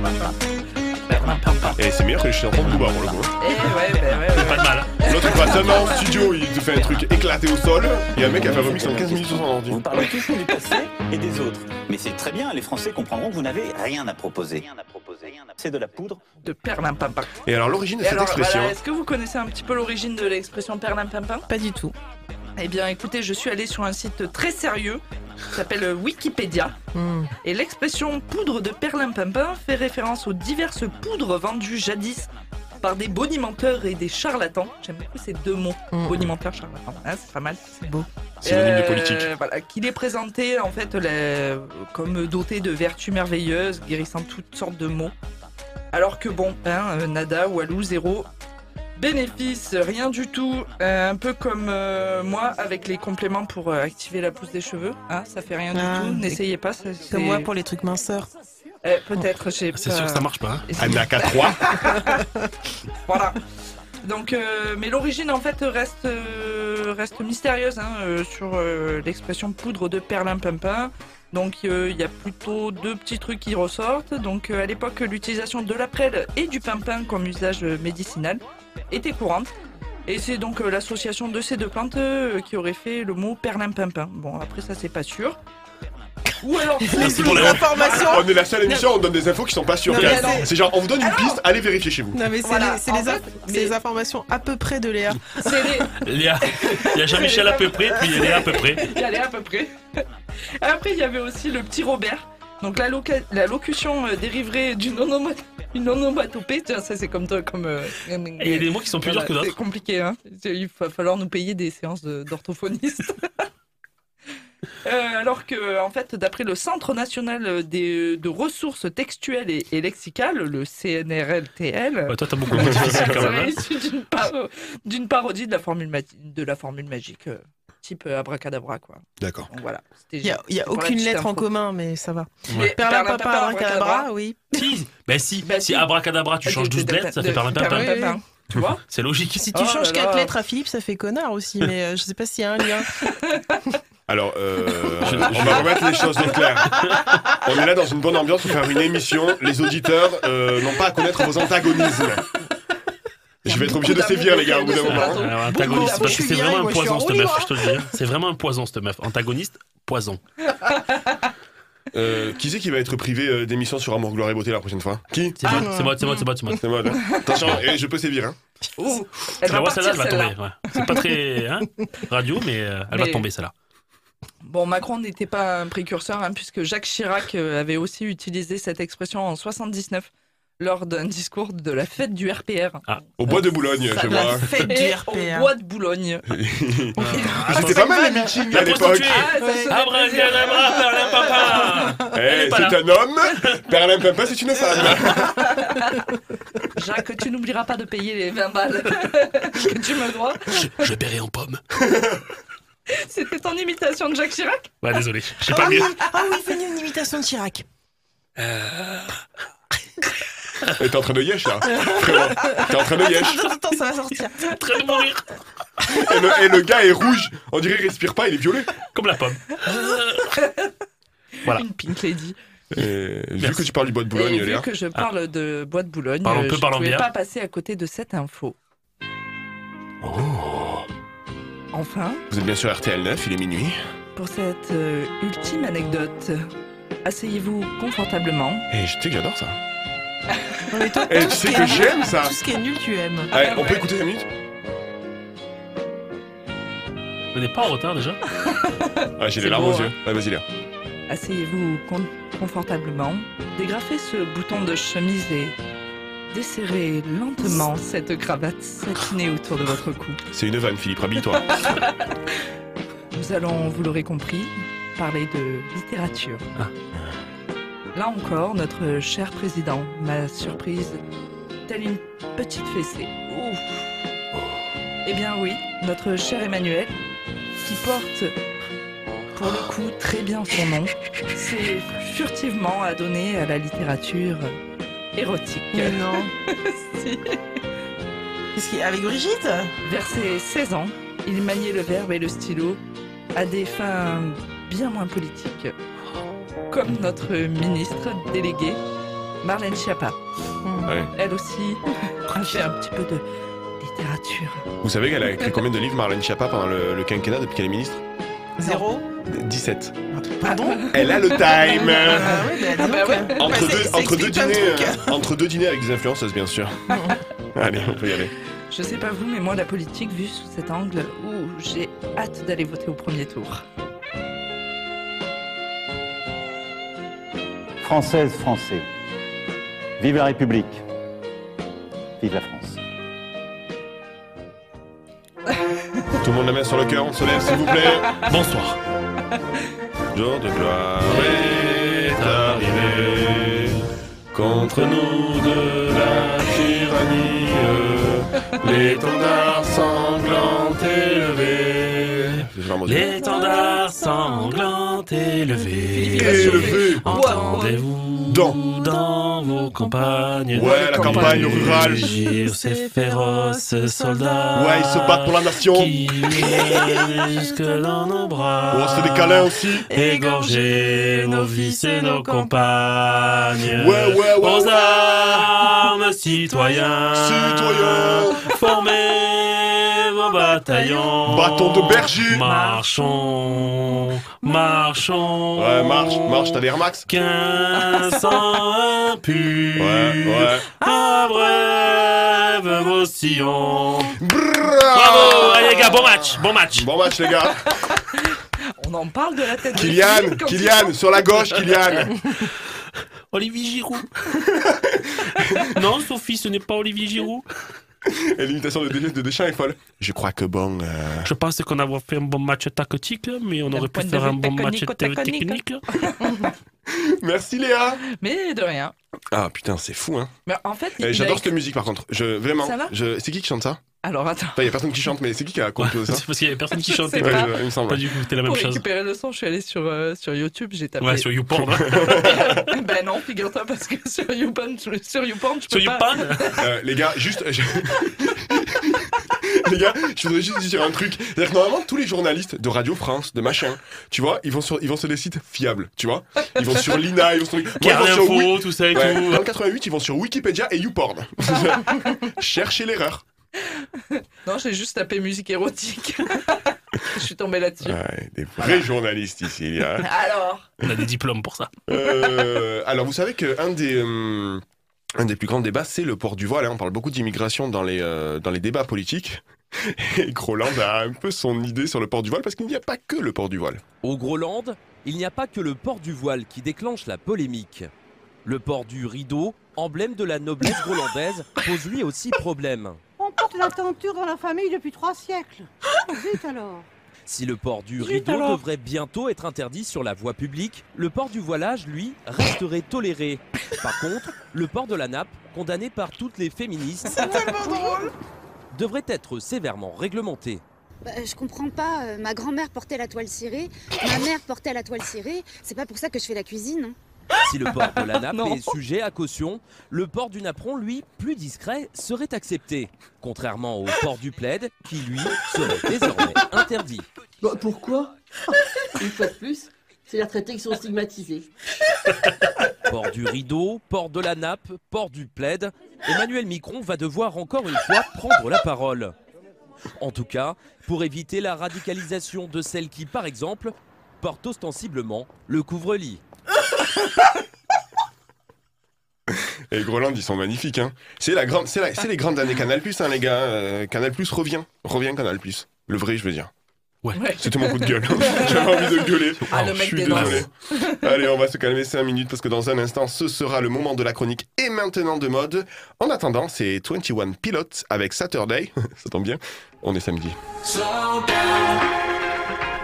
Et c'est meilleur que les chansons de Booba pour le coup. Eh ouais, bah ouais, ouais. Pas de mal. L'autre il passe un an en studio, il te fait un truc éclaté au sol, et un mec a fait un remix en 15 minutes sur son ordi. Vous parlez toujours du passé et des autres. Mais c'est très bien, les Français comprendront que vous n'avez rien à proposer. C'est de la poudre De perlimpinpin. Et alors l'origine de Et cette alors, expression voilà, Est-ce que vous connaissez un petit peu l'origine de l'expression perlimpinpin? Pas du tout. Eh bien, écoutez, je suis allée sur un site très sérieux qui s'appelle Wikipédia. Hmm. Et l'expression poudre de perlimpinpin fait référence aux diverses poudres vendues jadis par des bonimenteurs et des charlatans. J'aime beaucoup ces deux mots, Mm. bonimenteur, charlatan. Hein, c'est pas mal. C'est beau. Synonyme de politique. Voilà, qu'il est présenté en fait la- comme doté de vertus merveilleuses, guérissant toutes sortes de maux. Alors que bon, hein, euh, nada, walou, zéro. Bénéfice, rien du tout. Euh, un peu comme euh, moi avec les compléments pour euh, activer la pousse des cheveux. Hein, ça fait rien Ah, du tout. et- N'essayez pas. ça- c'est- Comme moi pour les trucs minceurs. Euh, Peut-être, j'ai C'est sûr que ça marche pas. hein. Anaka (laughs) 3. voilà. Donc, euh, mais l'origine en fait reste euh, reste mystérieuse hein, euh, sur l'expression poudre de perlimpinpin. Donc il y a plutôt deux petits trucs qui ressortent. Donc à l'époque l'utilisation de la prêle et du pimpin comme usage médicinal était courante. Et c'est donc l'association de ces deux plantes qui aurait fait le mot perlimpinpin. Bon après ça c'est pas sûr. Ou alors Merci pour les informations. On est la seule émission où on donne des infos qui sont pas sûres. C'est- C'est genre, on vous donne une piste, allez vérifier chez vous. Non mais c'est Voilà, les, c'est en les fait, inf- c'est les informations à peu près de Léa. c'est les, Il y a, il y a Jean-Michel à peu près, puis il y a Léa à peu près. Il y allait à peu près. Après, il y avait aussi le petit Robert. Donc la, loca- la locution euh, dériverait d'une onoma- une onomatopée. Tiens, ça c'est comme toi, comme. euh, Et il y a des mots qui sont plus voilà, durs que C'est d'autres. compliqué, hein. Il va falloir nous payer des séances de- d'orthophonistes. (laughs) Euh, alors que, en fait, d'après le Centre national des, de ressources textuelles et, et lexicales, le CNRLTL, Ouais, toi, t'as beaucoup (laughs) hein. d'une paro- d'une parodie de la formule, ma- de la formule magique, euh, type euh, abracadabra, quoi. D'accord. Voilà. Il y a, y a aucune lettre en commun, mais ça va. Perlin, perlin, papa, papa, abracadabra, abracadabra. oui. Si, ben si, Bah si si. abracadabra, tu changes de- 12 de- lettres, ça fait perlin pimpin. Tu vois C'est logique. Si tu Oh changes là quatre là. lettres à Philippe, ça fait connard aussi, mais euh, je sais pas s'il y a un lien. (laughs) Alors, euh, (laughs) on va remettre les choses au clair. On est là dans une bonne ambiance pour faire une émission. Les auditeurs euh, n'ont pas à connaître vos antagonismes. Je vais être obligé de sévir, les gars, au bout d'un moment. Alors, antagoniste, Beaucoup parce que c'est d'amour. vraiment un poison, cette meuf, je te le dis. hein. C'est vraiment un poison, cette meuf. Antagoniste, poison. Euh, qui c'est qui va être privé euh, d'émissions sur Amour, Gloire et Beauté la prochaine fois? Qui? C'est moi, c'est moi, c'est moi, c'est moi, c'est moi. C'est moi, hein. Attention, et je peux sévir. Hein. Ouh, elle va celle-là, partir elle va tomber. ouais. C'est pas très hein, radio, mais euh, elle va tomber, celle-là. Bon, Macron n'était pas un précurseur, hein, puisque Jacques Chirac euh, avait aussi utilisé cette expression en 79 lors d'un discours de la fête du RPR. Ah, Au bois de Boulogne, Ça je l'a vois. Fête du RPR. au bois de Boulogne. (laughs) Ah, C'était pas mal les meetings à La l'époque. Ah. Abracadabra, perlin papa Elle Eh, c'est un homme, Perlin Papa, c'est une femme. (laughs) Jacques, tu n'oublieras pas de payer les 20 balles (laughs) que tu me dois. Je, je paierai en pomme. (laughs) C'était ton imitation de Jacques Chirac Ouais, désolé. Je sais Ah pas mieux. ah oui, fais-nous une imitation de Chirac. Et (laughs) T'es en train de yesh là t'es en train de yesh. Attends, attends, ça va sortir. (laughs) En train de mourir. Et le, et le gars est rouge. On dirait qu'il respire pas, il est violet. Comme la pomme. Voilà. Une Pink Lady. Et vu que tu parles du bois de Et Boulogne, vu Léa. que je parle de bois de Boulogne, Parlons euh, peu, je ne pouvais bien. pas passer à côté de cette info. Oh. Enfin, Vous êtes bien sur RTL 9, il est minuit. pour cette euh, ultime anecdote, asseyez-vous confortablement. Et je sais que j'adore ça. Toi, Eh, tu sais que j'aime ça. Tout ce qui est nul, tu aimes. Allez, on peut écouter 5 minutes On n'est pas en retard déjà? Ah, j'ai les larmes beau, aux hein. yeux. Ouais, vas-y, Léa. Asseyez-vous con- confortablement, dégrafez ce bouton de chemise et desserrez lentement cette cravate satinée autour de votre cou. C'est une vanne, Philippe, rhabille-toi. (laughs) Nous allons, vous l'aurez compris, parler de littérature. Ah. Là encore, notre cher président m'a surprise telle une petite fessée. Ouf. Eh bien oui, notre cher Emmanuel, qui porte pour le coup très bien son nom, s'est furtivement adonné à la littérature érotique. Mais non. (laughs) Si. Qu'est-ce qu'il y a avec Brigitte? Vers ses 16 ans, il maniait le verbe et le stylo à des fins bien moins politiques. Comme notre ministre déléguée, Marlène Schiappa. Ouais. Elle aussi (laughs) a fait un petit peu de littérature. Vous savez qu'elle a écrit combien de livres, Marlène Schiappa, pendant le, le quinquennat depuis qu'elle est ministre? Zéro 17. Pardon Elle a le time Ah bah, Ah bah euh, entre, deux, entre, dîners, trucs. entre deux dîners avec des influenceuses, bien sûr. (laughs) Allez, on peut y aller. Je sais pas vous, mais moi, la politique, vue sous cet angle, ouh, j'ai hâte d'aller voter au premier tour. Française, Français. Vive la République. Vive la France. Tout le monde la main sur le cœur, on se lève, s'il vous plaît. Bonsoir. (laughs) Jour de gloire est arrivé contre nous de la tyrannie. L'étendard sanglant élevé. L'étendard sanglant élevé. Élevé. Entendez-vous Dans. dans vos campagnes Ouais, la campagne rurale. Ces féroces soldats Ouais, ils se battent pour la nation. Qui jusque dans nos bras Oh, c'est des câlins aussi. Égorger nos fils et nos compagnes Ouais, ouais, ouais, Aux armes, citoyens Citoyens. Formez vos bataillons Bâton de berger. Marchons, marchons Ouais, marche, marche, t'as des Air Max. 1500 (laughs) impus Ouais, ouais. Abrève vos sillons Bravo Allez les gars, bon match, bon match. Bon match, les gars. (laughs) On en parle de la tête de Kylian, il Kylian, sur la gauche, Kylian. (laughs) Olivier Giroud. Non, Sophie, ce n'est pas Olivier Giroud. (laughs) Et l'imitation de, de Deschamps est folle. Je crois que bon. euh, Je pense qu'on a fait un bon match tactique, mais on aurait pu de faire un bon match technico-technique. technique. (laughs) Merci Léa. Mais de rien. Ah putain, c'est fou, hein. Mais en fait, Eh, J'adore cette musique par contre. Je, vraiment. Ça va je... C'est qui qui chante ça? Alors attends. Il y a personne qui chante, mais c'est qui qui a composé ça C'est parce qu'il y avait personne qui Ouais, pas. je- il me semble. Pas du tout, c'était la même Pour chose. récupérer le son, je suis allée sur, euh, sur YouTube, j'ai tapé. Ouais, sur YouPorn. (laughs) (laughs) ben non, figure-toi, parce que sur YouPorn, je- sur YouPorn, je peux Sur pas. YouPorn (laughs) Euh, les gars, juste. je- les gars, je voudrais juste dire un truc. C'est-à-dire que normalement, tous les journalistes de Radio France, de machin, tu vois, ils vont sur, ils vont sur des sites fiables, tu vois. Ils vont sur l'INA, ils vont sur. Moi, ils vont sur tout ça et Ouais, tout. Dans le 88, ils vont sur Wikipédia et YouPorn. Cherchez l'erreur. (laughs) Non, j'ai juste tapé musique érotique. (laughs) je suis tombée là-dessus. Ouais, des vrais journalistes ici, il y a. Alors On a des diplômes pour ça. Euh, alors, vous savez qu'un des, euh, un des plus grands débats, c'est le port du voile. hein. On parle beaucoup d'immigration dans les, euh, dans les débats politiques. Et Groland a un peu son idée sur le port du voile parce qu'il n'y a pas que le port du voile. Au Groland, il n'y a pas que le port du voile qui déclenche la polémique. Le port du rideau, emblème de la noblesse grolandaise, pose lui aussi problème. (laughs) Porte la tenture dans la famille depuis trois siècles. Vite alors. Si le port du Zut rideau devrait bientôt être interdit sur la voie publique, le port du voilage, lui, resterait toléré. Par contre, le port de la nappe, condamné par toutes les féministes, devrait être sévèrement réglementé. Bah, je comprends pas. euh, ma grand-mère portait la toile cirée, ma mère portait la toile cirée. C'est pas pour ça que je fais la cuisine. hein. Si le port de la (laughs) nappe est sujet à caution, le port du napperon, lui, plus discret, serait accepté. Contrairement au port du plaid, qui, lui, serait désormais interdit. Bah pourquoi Une fois de plus, C'est les retraités qui sont stigmatisés. Port du rideau, port de la nappe, port du plaid, Emmanuel Micron va devoir encore une fois prendre la parole. En tout cas, pour éviter la radicalisation de celles qui, par exemple, portent ostensiblement le couvre-lit. Et Groland, ils sont magnifiques. Hein. C'est la grande, c'est la- c'est les grandes années Canal Plus, hein, les gars. Euh, Canal Plus revient, revient Canal Plus. Le vrai, je veux dire. Ouais. C'était mon coup de gueule. (laughs) J'avais envie de gueuler. Ah, le Je mec suis désolé. Allez, on va se calmer 5 minutes parce que dans un instant, ce sera le moment de la chronique et maintenant de mode. En attendant, c'est 21 Pilots avec Saturday. (laughs) Ça tombe bien. On est samedi. Slow down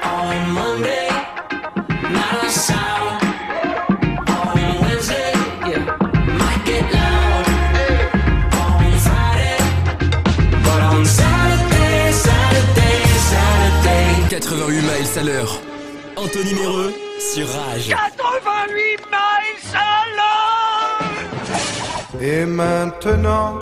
on Monday, not a sound. 88 miles à l'heure. Anthony Méreux sur Rage. 88 miles à l'heure Et maintenant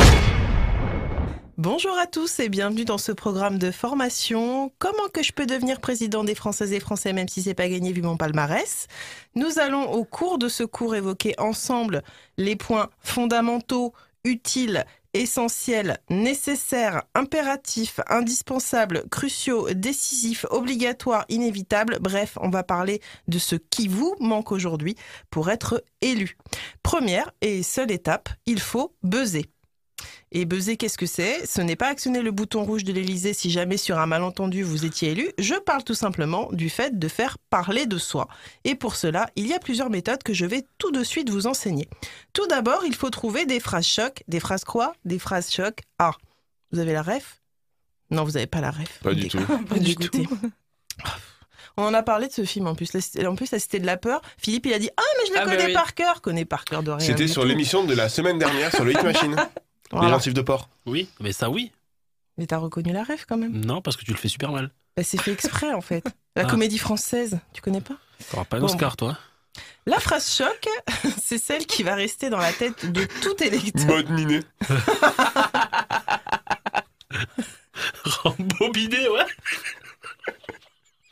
Bonjour à tous et bienvenue dans ce programme de formation. Comment que je peux devenir président des Françaises et Français même si c'est pas gagné vu mon palmarès? Nous allons au cours de ce cours évoquer ensemble les points fondamentaux, utiles, essentiels, nécessaires, impératifs, indispensables, cruciaux, décisifs, obligatoires, inévitables. Bref, on va parler de ce qui vous manque aujourd'hui pour être élu. Première et seule étape, il faut buzzer. Et buzzer, qu'est-ce que c'est? Ce n'est pas actionner le bouton rouge de l'Elysée si jamais sur un malentendu vous étiez élu. Je parle tout simplement du fait de faire parler de soi. Et pour cela, il y a plusieurs méthodes que je vais tout de suite vous enseigner. Tout d'abord, il faut trouver des phrases choc. Des phrases quoi? Des phrases choc. Ah, vous avez la ref? Non, vous n'avez pas la ref. Pas du tout. (laughs) Pas du tout. (laughs) On en a parlé de ce film en plus. La- En plus, la Cité de la peur. Philippe, il a dit Ah, mais je le Ah, bah connais oui. par cœur. Connais par cœur de rien. C'était sur l'émission de la semaine dernière sur le Hit Machine. (laughs) Voilà. Les gencives de porc. Oui, mais ça oui. Mais t'as reconnu la ref quand même Non, parce que tu le fais super mal. Bah, c'est fait exprès en fait. La Ah. comédie française, tu connais pas? T'auras pas Bon. d'Oscar, toi La phrase choc, (laughs) c'est celle qui va rester dans la tête de tout électeur. Mode miné. (laughs) Rembobiné, ouais.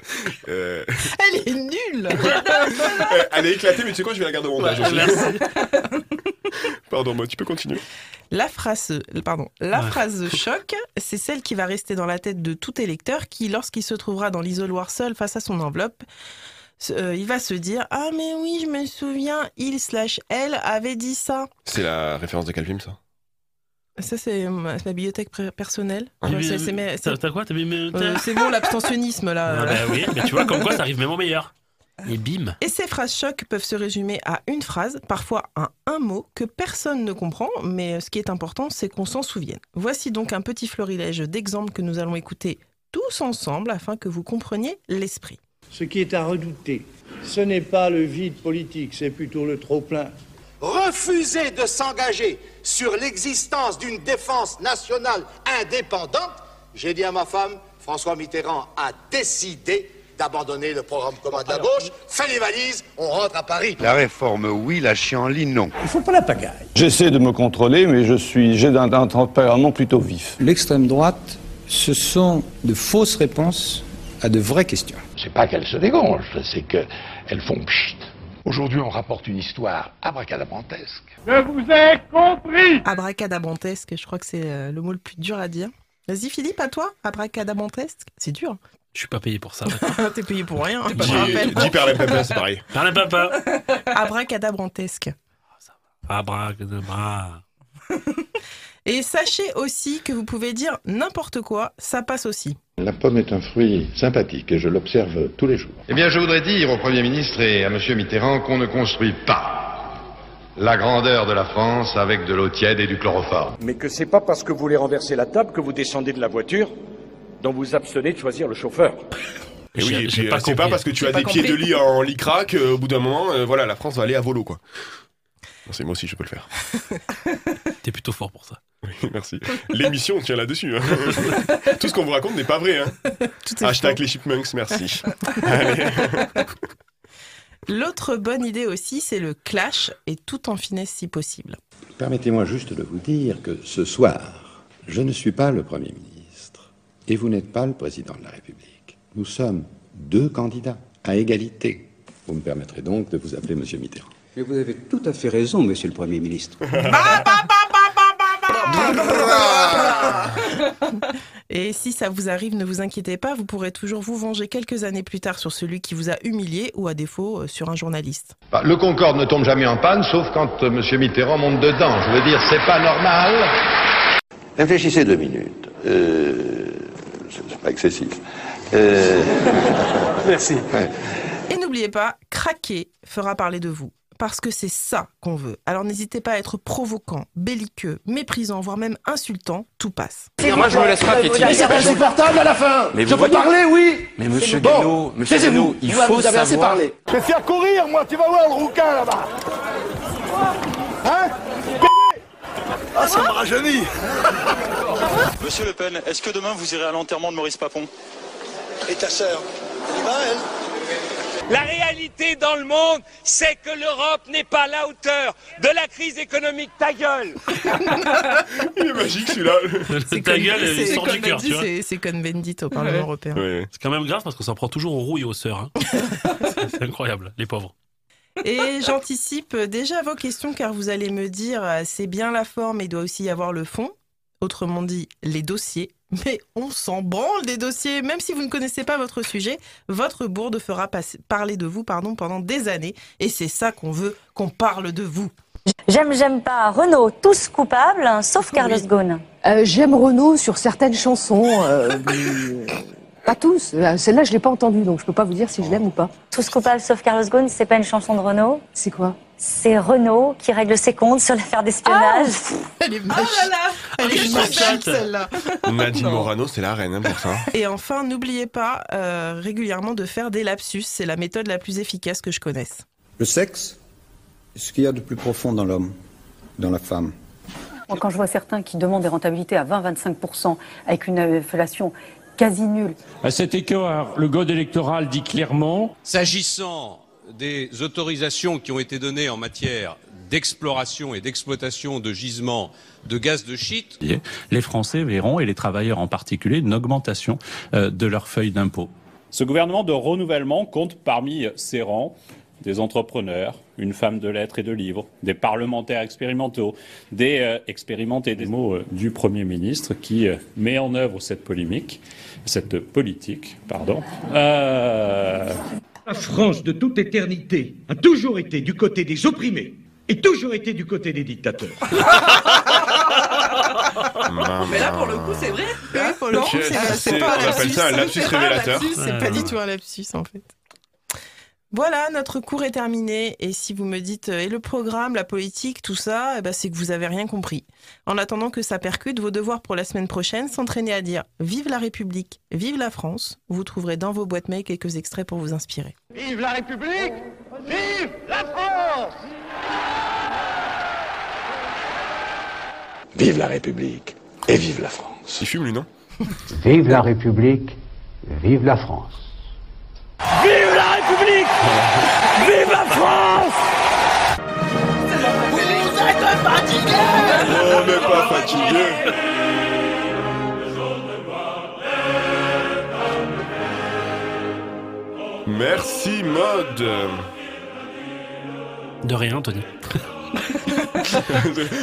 (laughs) Euh, Elle est nulle euh, Elle est éclatée, mais tu sais quoi, je vais la garder au montage Ouais, aussi. merci. (laughs) Pardon, moi, tu peux continuer. La phrase, pardon, la Ouais. phrase choc, c'est celle qui va rester dans la tête de tout électeur qui, lorsqu'il se trouvera dans l'isoloir seul face à son enveloppe, euh, il va se dire Ah, mais oui, je me souviens, il slash elle avait dit ça. C'est la référence de quel film, ça? Ça, c'est ma, bibliothèque personnelle. Ah, T'as quoi mes- euh, c'est bon, l'abstentionnisme là. Ah bah oui, mais tu vois, comme quoi ça arrive même au meilleur. Et bim. Et ces phrases choc peuvent se résumer à une phrase, parfois à un mot que personne ne comprend, mais ce qui est important, c'est qu'on s'en souvienne. Voici donc un petit florilège d'exemples que nous allons écouter tous ensemble afin que vous compreniez l'esprit. Ce qui est à redouter, ce n'est pas le vide politique, c'est plutôt le trop-plein. refuser de s'engager sur l'existence d'une défense nationale indépendante, j'ai dit à ma femme, François Mitterrand a décidé d'abandonner le programme commun de la gauche, fait les valises, on rentre à Paris. La réforme, oui, la chienlit, non. Il faut pas la pagaille. J'essaie de me contrôler, mais je suis, j'ai un, un tempérament plutôt vif. L'extrême droite, ce sont de fausses réponses à de vraies questions. C'est pas qu'elles se dégongent, c'est qu'elles font pchit. Aujourd'hui, on rapporte une histoire abracadabrantesque. Je vous ai compris Abracadabrantesque, je crois que c'est euh, le mot le plus dur à dire. Vas-y Philippe, à toi, abracadabrantesque, c'est dur. Je suis pas payé pour ça. (laughs) T'es payé pour rien, je Dis te rappelle. dis Perlin-Papa, c'est pareil. (laughs) Parle papa. (laughs) Abracadabrantesque. Abracadabra. Et sachez aussi que vous pouvez dire n'importe quoi, ça passe aussi. La pomme est un fruit sympathique et je l'observe tous les jours. Eh bien, je voudrais dire au Premier ministre et à M. Mitterrand qu'on ne construit pas la grandeur de la France avec de l'eau tiède et du chloroforme. Mais que c'est pas parce que vous voulez renverser la table que vous descendez de la voiture dont vous abstenez de choisir le chauffeur. Et oui, J'ai- et pas euh, c'est pas compris. parce que tu as pas des pieds de lit en lit crack, euh, au bout d'un moment, euh, voilà, la France va aller à volo, quoi. Merci, moi aussi, je peux le faire. (laughs) T'es plutôt fort pour ça. Oui, (laughs) merci. L'émission tient là-dessus. hein. (laughs) Tout ce qu'on vous raconte n'est pas vrai. Hein. Tout est Hashtag faux. les chipmunks, merci. (laughs) L'autre bonne idée aussi, c'est le clash et tout en finesse si possible. Permettez-moi juste de vous dire que ce soir, je ne suis pas le Premier ministre et vous n'êtes pas le Président de la République. Nous sommes deux candidats à égalité. Vous me permettrez donc de vous appeler Monsieur Mitterrand. Mais vous avez tout à fait raison, Monsieur le Premier ministre. Et si ça vous arrive, ne vous inquiétez pas, vous pourrez toujours vous venger quelques années plus tard sur celui qui vous a humilié ou à défaut euh, sur un journaliste. Bah, le Concorde ne tombe jamais en panne, sauf quand euh, Monsieur Mitterrand monte dedans. Je veux dire, c'est pas normal. Réfléchissez deux minutes. Euh, c'est pas excessif. Euh, Merci. Et n'oubliez pas, craquer fera parler de vous. Parce que c'est ça qu'on veut. Alors n'hésitez pas à être provoquant, belliqueux, méprisant, voire même insultant, tout passe. Moi, je me laisse pas piétiner. C'est insupportable à la fin Mais Je vous peux voyez- parler, oui Mais monsieur Bon, Guillot, monsieur il faut vous avez assez parlé. Je vais faire courir, moi, tu vas voir le rouquin là-bas. Hein Ah, ça me rajeunit Monsieur Le Pen, est-ce que demain vous irez à l'enterrement de Maurice Papon? Et ta sœur? Elle y va, elle? La réalité dans le monde, c'est que l'Europe n'est pas à la hauteur de la crise économique. Ta gueule (laughs) Il est magique celui-là. Ta gueule, il C'est sort du cœur, dit, tu vois. c'est- C'est Cohn-Bendit au Parlement Ouais. européen. C'est quand même grave parce qu'on s'en prend toujours aux roues et aux sœurs. hein. (laughs) C'est- incroyable, les pauvres. Et j'anticipe déjà vos questions car vous allez me dire euh, c'est bien la forme il doit aussi y avoir le fond. Autrement dit, les dossiers. Mais on s'en branle des dossiers. Même si vous ne connaissez pas votre sujet, votre bourde fera passer- parler de vous pardon, pendant des années. Et c'est ça qu'on veut, qu'on parle de vous. J'aime, j'aime pas. Renault, tous coupables, hein, sauf Carlos Ghosn. Euh, J'aime Renaud sur certaines chansons. euh, mais, pas tous. Euh, Celle-là, je l'ai pas entendue, donc je peux pas vous dire si je l'aime ou pas. Tous coupables, sauf Carlos Ghosn, c'est pas une chanson de Renault. C'est quoi? C'est Renault qui règle ses comptes sur l'affaire d'espionnage. (laughs) Elle est magique. Elle est magique celle-là. Nadine. Morano, c'est la reine hein, pour ça. Et enfin, n'oubliez pas euh, régulièrement de faire des lapsus. C'est la méthode la plus efficace que je connaisse. Le sexe, ce qu'il y a de plus profond dans l'homme, dans la femme. Moi, Quand je vois certains qui demandent des rentabilités à 20-25% avec une inflation quasi nulle, À cet écart, le code électoral dit clairement S'agissant des autorisations qui ont été données en matière d'exploration et d'exploitation de gisements de gaz de schiste, Les Français verront, et les travailleurs en particulier, une augmentation euh, de leur feuille d'impôt. Ce gouvernement de renouvellement compte parmi ses rangs des entrepreneurs, une femme de lettres et de livres, des parlementaires expérimentaux, des euh, expérimentés, des mots euh, du Premier ministre qui euh, met en œuvre cette polémique, cette politique, pardon. La France de toute éternité a toujours été du côté des opprimés et toujours été du côté des dictateurs. (laughs) Mais là, pour le coup, c'est vrai. Oui, pour le Non, coup, c'est- c'est c'est- pas on appelle ça un lapsus révélateur. lapsus, C'est pas du tout un lapsus, en fait. Voilà, notre cours est terminé. Et si vous me dites, euh, et le programme, la politique, tout ça, eh ben, c'est que vous avez rien compris. En attendant que ça percute, vos devoirs pour la semaine prochaine, s'entraîner à dire Vive la République, vive la France. Vous trouverez dans vos boîtes mail quelques extraits pour vous inspirer. Vive la République Vive la France Vive la République et vive la France. Il fume lui, non? Vive la République, vive la France. Vive la France Vous êtes fatigués On n'est pas fatigué. Merci mode. De rien, Anthony.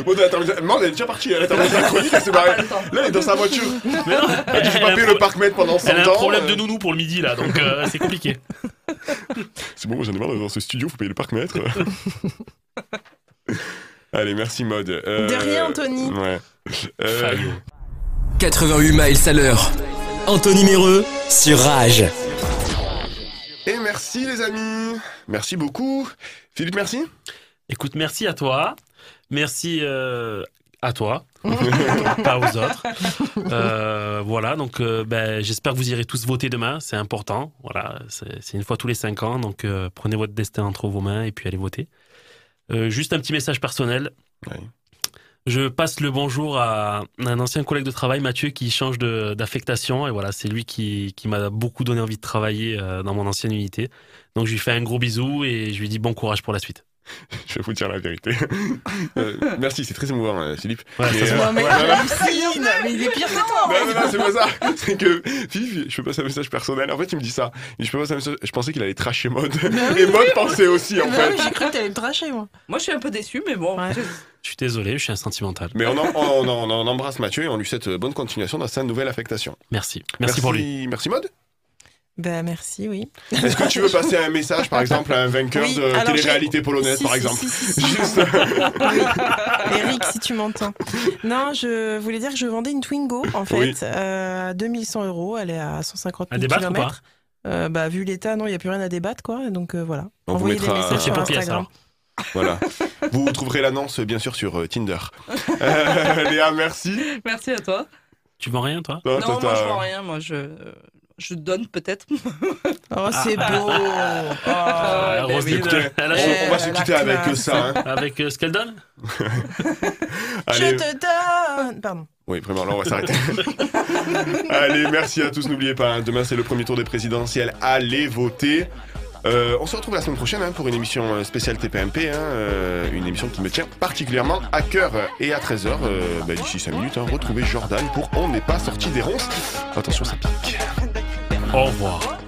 bon, attends, Maud, elle est déjà partie, elle a terminé sa chronique, elle s'est barrée. Là, elle est dans sa voiture. Mais (laughs) non, Elle a dû elle a pas un payer pro- le parc-mètre pendant 100 ans. Elle a un problème euh. de nounou pour le midi, là, donc euh, c'est compliqué. (laughs) (laughs) C'est bon, j'en ai marre dans ce studio, faut payer le parc-mètre. (laughs) Allez, merci mode. Euh, De rien, Anthony. Ouais. (laughs) Euh, 88 miles à l'heure. Anthony Méreux sur Rage. Et merci les amis. Merci beaucoup. Philippe, merci. Écoute, merci à toi. Merci euh, à toi, (laughs) pas aux autres. Euh, voilà, donc euh, ben, j'espère que vous irez tous voter demain. C'est important. Voilà, c'est une fois tous les cinq ans. Donc euh, prenez votre destin entre vos mains et puis allez voter. Juste un petit message personnel. Je passe le bonjour à un ancien collègue de travail, Mathieu, qui change d'affectation. Et voilà, c'est lui qui, qui m'a beaucoup donné envie de travailler dans mon ancienne unité. Donc je lui fais un gros bisou et je lui dis bon courage pour la suite. (laughs) Je vais vous dire la vérité. (laughs) Euh, merci, c'est très émouvant, euh, Philippe. Ouais, ça Mais, euh. Non, mais mais il est pire que toi. Non, non, non, c'est pas ça. (laughs) C'est que, Philippe, je peux passer un message personnel. En fait, il me dit ça. Et je peux passer un message. Je pensais qu'il allait tracher mode. Et mode pensait aussi, en Bah fait. oui, j'ai cru que t'allais me tracher, moi. Moi, je suis un peu déçu, mais bon. Je suis désolé, je suis un sentimental. Mais on, en- on, en- on embrasse Mathieu et on lui souhaite euh, bonne continuation dans sa nouvelle affectation. Merci. Merci pour lui. Merci, Mode. Ben merci, oui. Est-ce que tu veux passer un message, par exemple, à un vainqueur Oui, de télé-réalité polonaise, Si, par si, exemple si, si, si. (laughs) Juste. (laughs) Eric, si tu m'entends. Non, je voulais dire que je vendais une Twingo, en fait, Oui. euh, à 2100 euros. Elle est à 150 À 000 débattre ou kilomètres. Euh, bah, vu l'état, non, il n'y a plus rien à débattre, quoi. Donc euh, voilà. On vous Envoyez mettra- des messages Merci sur pour pièce, Instagram. Voilà. (laughs) Vous trouverez l'annonce, bien sûr, sur euh, Tinder. Euh, Léa, merci. Merci à toi. Tu vends rien, toi? Non, Non, toi, moi, je vends rien. Moi, je, je donne peut-être. (laughs) Oh, c'est beau. Ah, ben Roselyne, écoutez, elle a- on- on va se quitter avec classe. ça. hein. Avec euh, ce qu'elle donne (laughs) Allez. Je te donne. Pardon. Oui, vraiment, là, on va s'arrêter. (laughs) Allez, merci à tous. N'oubliez pas, hein, demain, c'est le premier tour des présidentielles. Allez voter. Euh, on se retrouve la semaine prochaine hein, pour une émission euh, spéciale TPMP, hein, euh, une émission qui me tient particulièrement à cœur. Et à 13h, euh, bah, d'ici 5 minutes, hein, retrouvez Jordan pour On n'est pas sorti des ronces. Attention, ça pique. Au revoir.